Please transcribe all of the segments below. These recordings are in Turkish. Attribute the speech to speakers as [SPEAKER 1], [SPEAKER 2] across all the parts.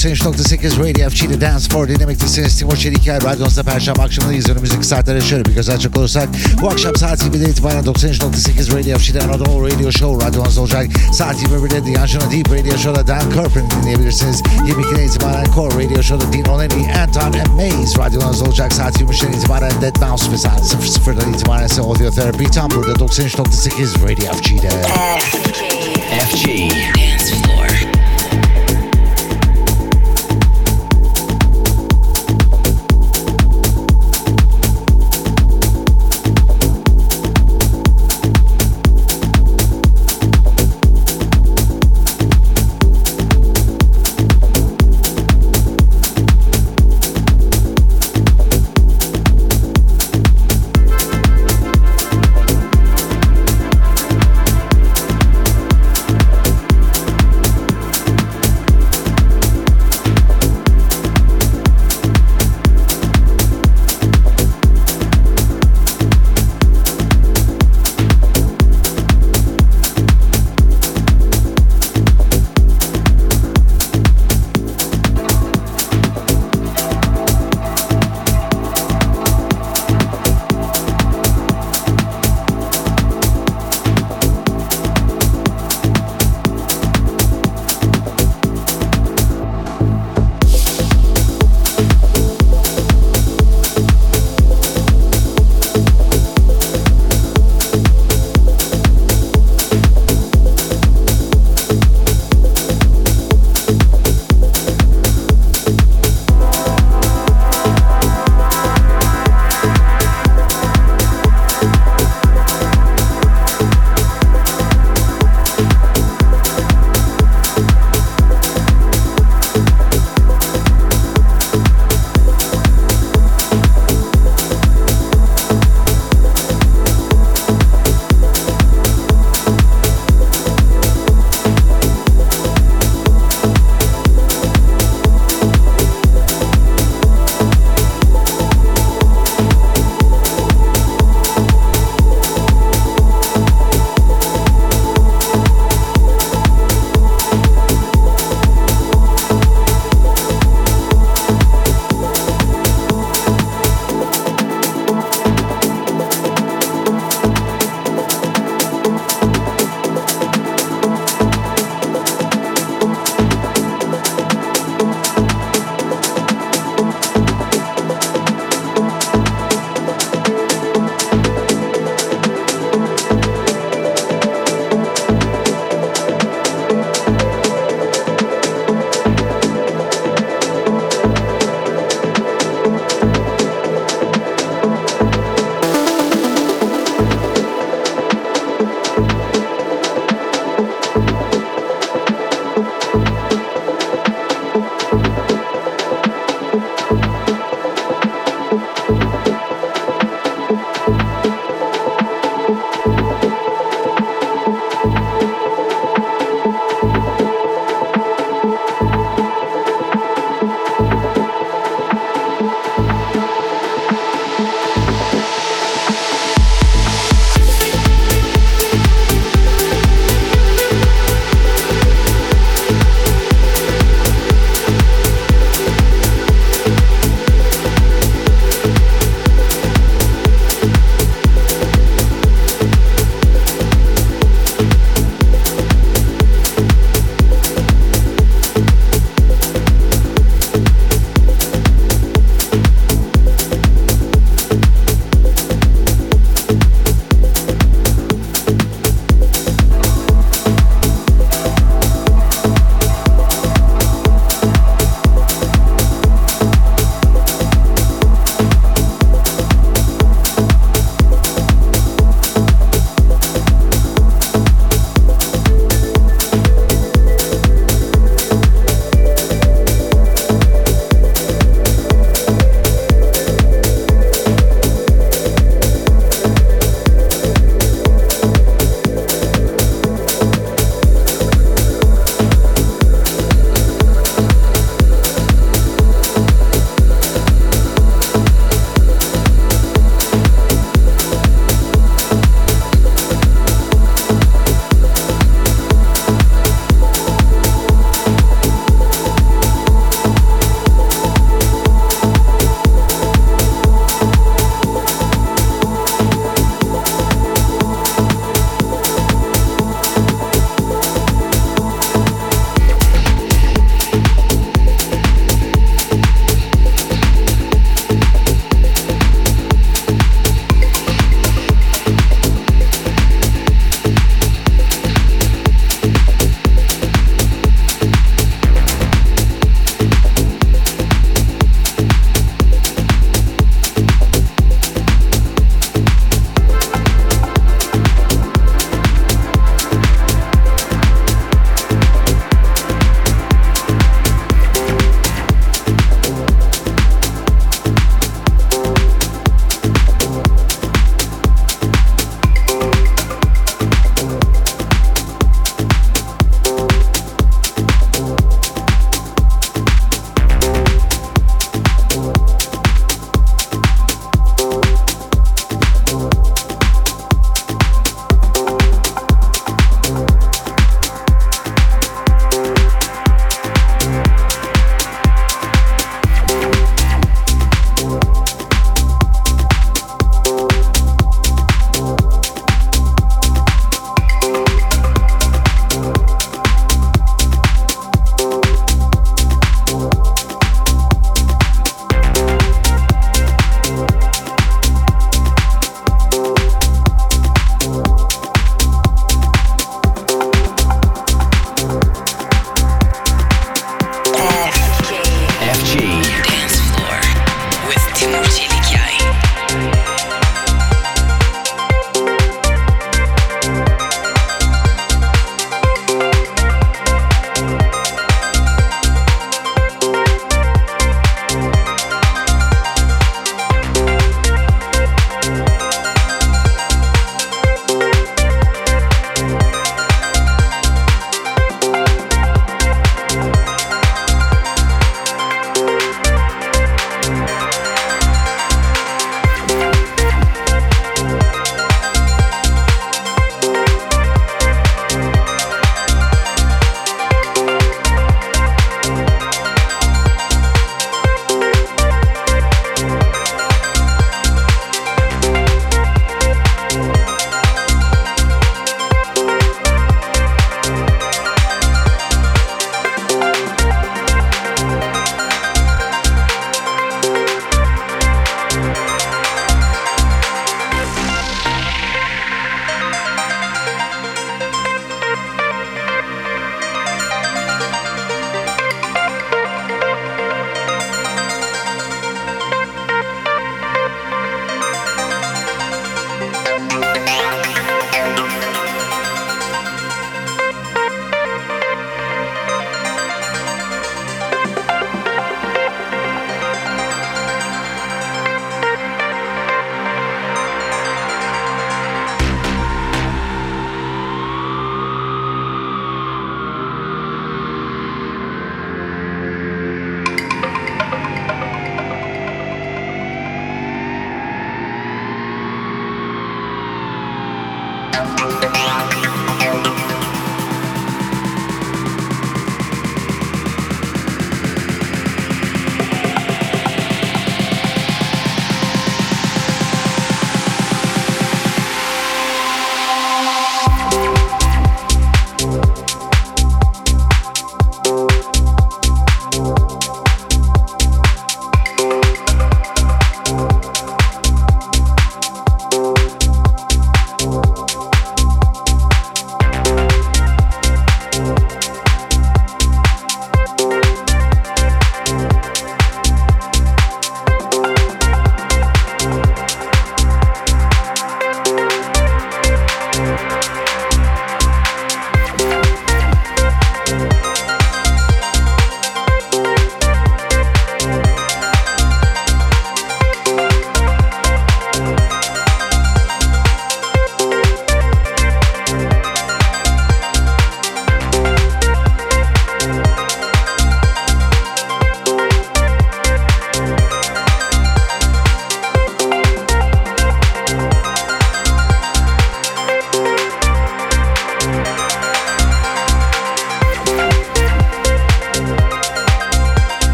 [SPEAKER 1] 93.8 Radio FG'de Dance for dinlemektesiniz. Timur Çelikay Radyonuzda Perşembe akşamındayız. Önümüzdeki saatlere şöyle bir göz açacak olursak bu akşam saat 20'de itibaren 93.8 Radio FG'de Anadolu Radio Show radyonuzda olacak. Saat 21'de The Angela Deep Radio Show'da Dan Kerpin dinleyebilirsiniz. 22'den itibaren Core Radio Show'da Dean O'Leary, Anton and Maze radyonuzda olacak. Saat 23'den itibaren Dead Mouse ve saat 00'dan itibaren ise Audio Therapy tam burada 93.8 Radio FG'de.
[SPEAKER 2] FG. Dance floor. I'm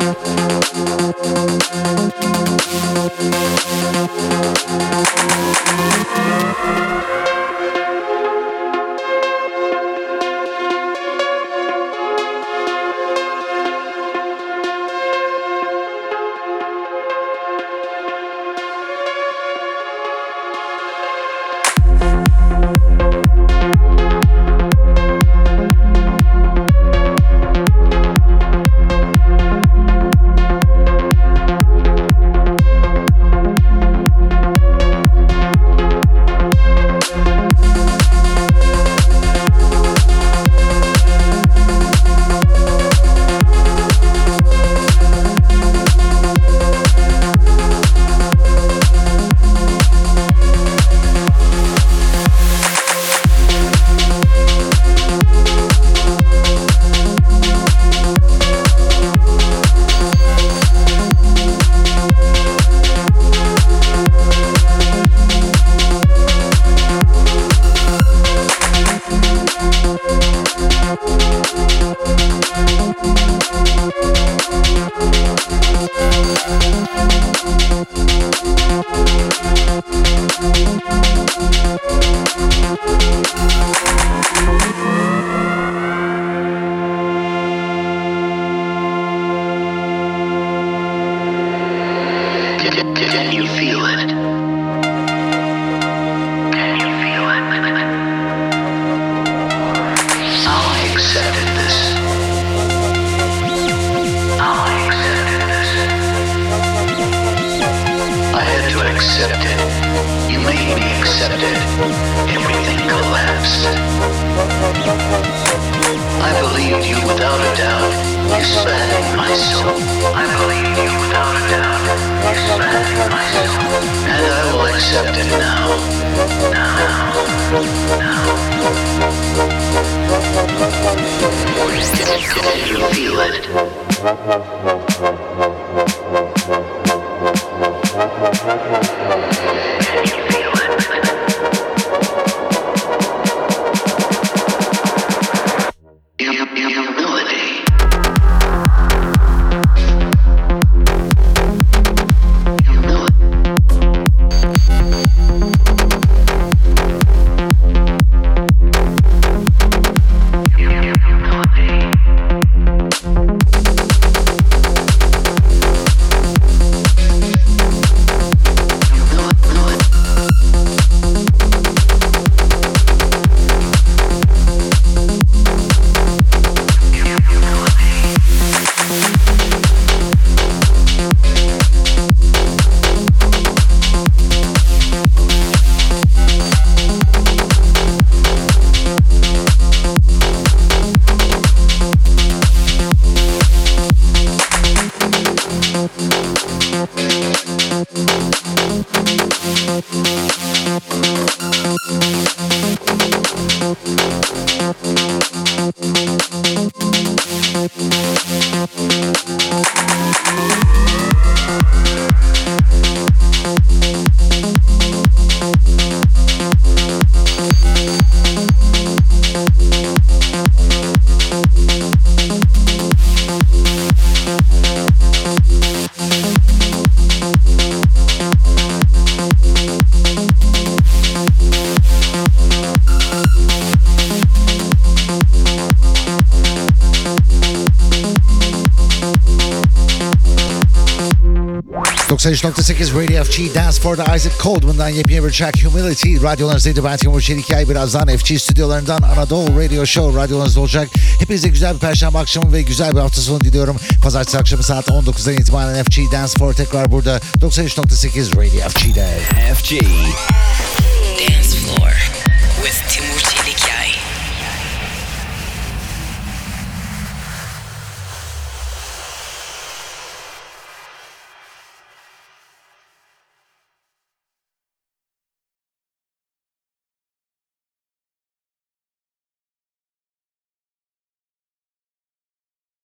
[SPEAKER 2] Thank you.
[SPEAKER 1] ...93.8 Radio FG Dance for the Isaac Coldman'dan yepyeni bir track Humility. Radyolarınızdaydı ben Timur Çelikay. Birazdan FG stüdyolarından Anadolu Radio Show radyolarınızda olacak. Hepinize güzel bir perşembe akşamı ve güzel bir hafta sonu diliyorum. Pazartesi akşamı saat 19'dan itibaren FG Dance for tekrar burada 93.8 Radio FG'de.
[SPEAKER 2] FG. Dance floor with Timur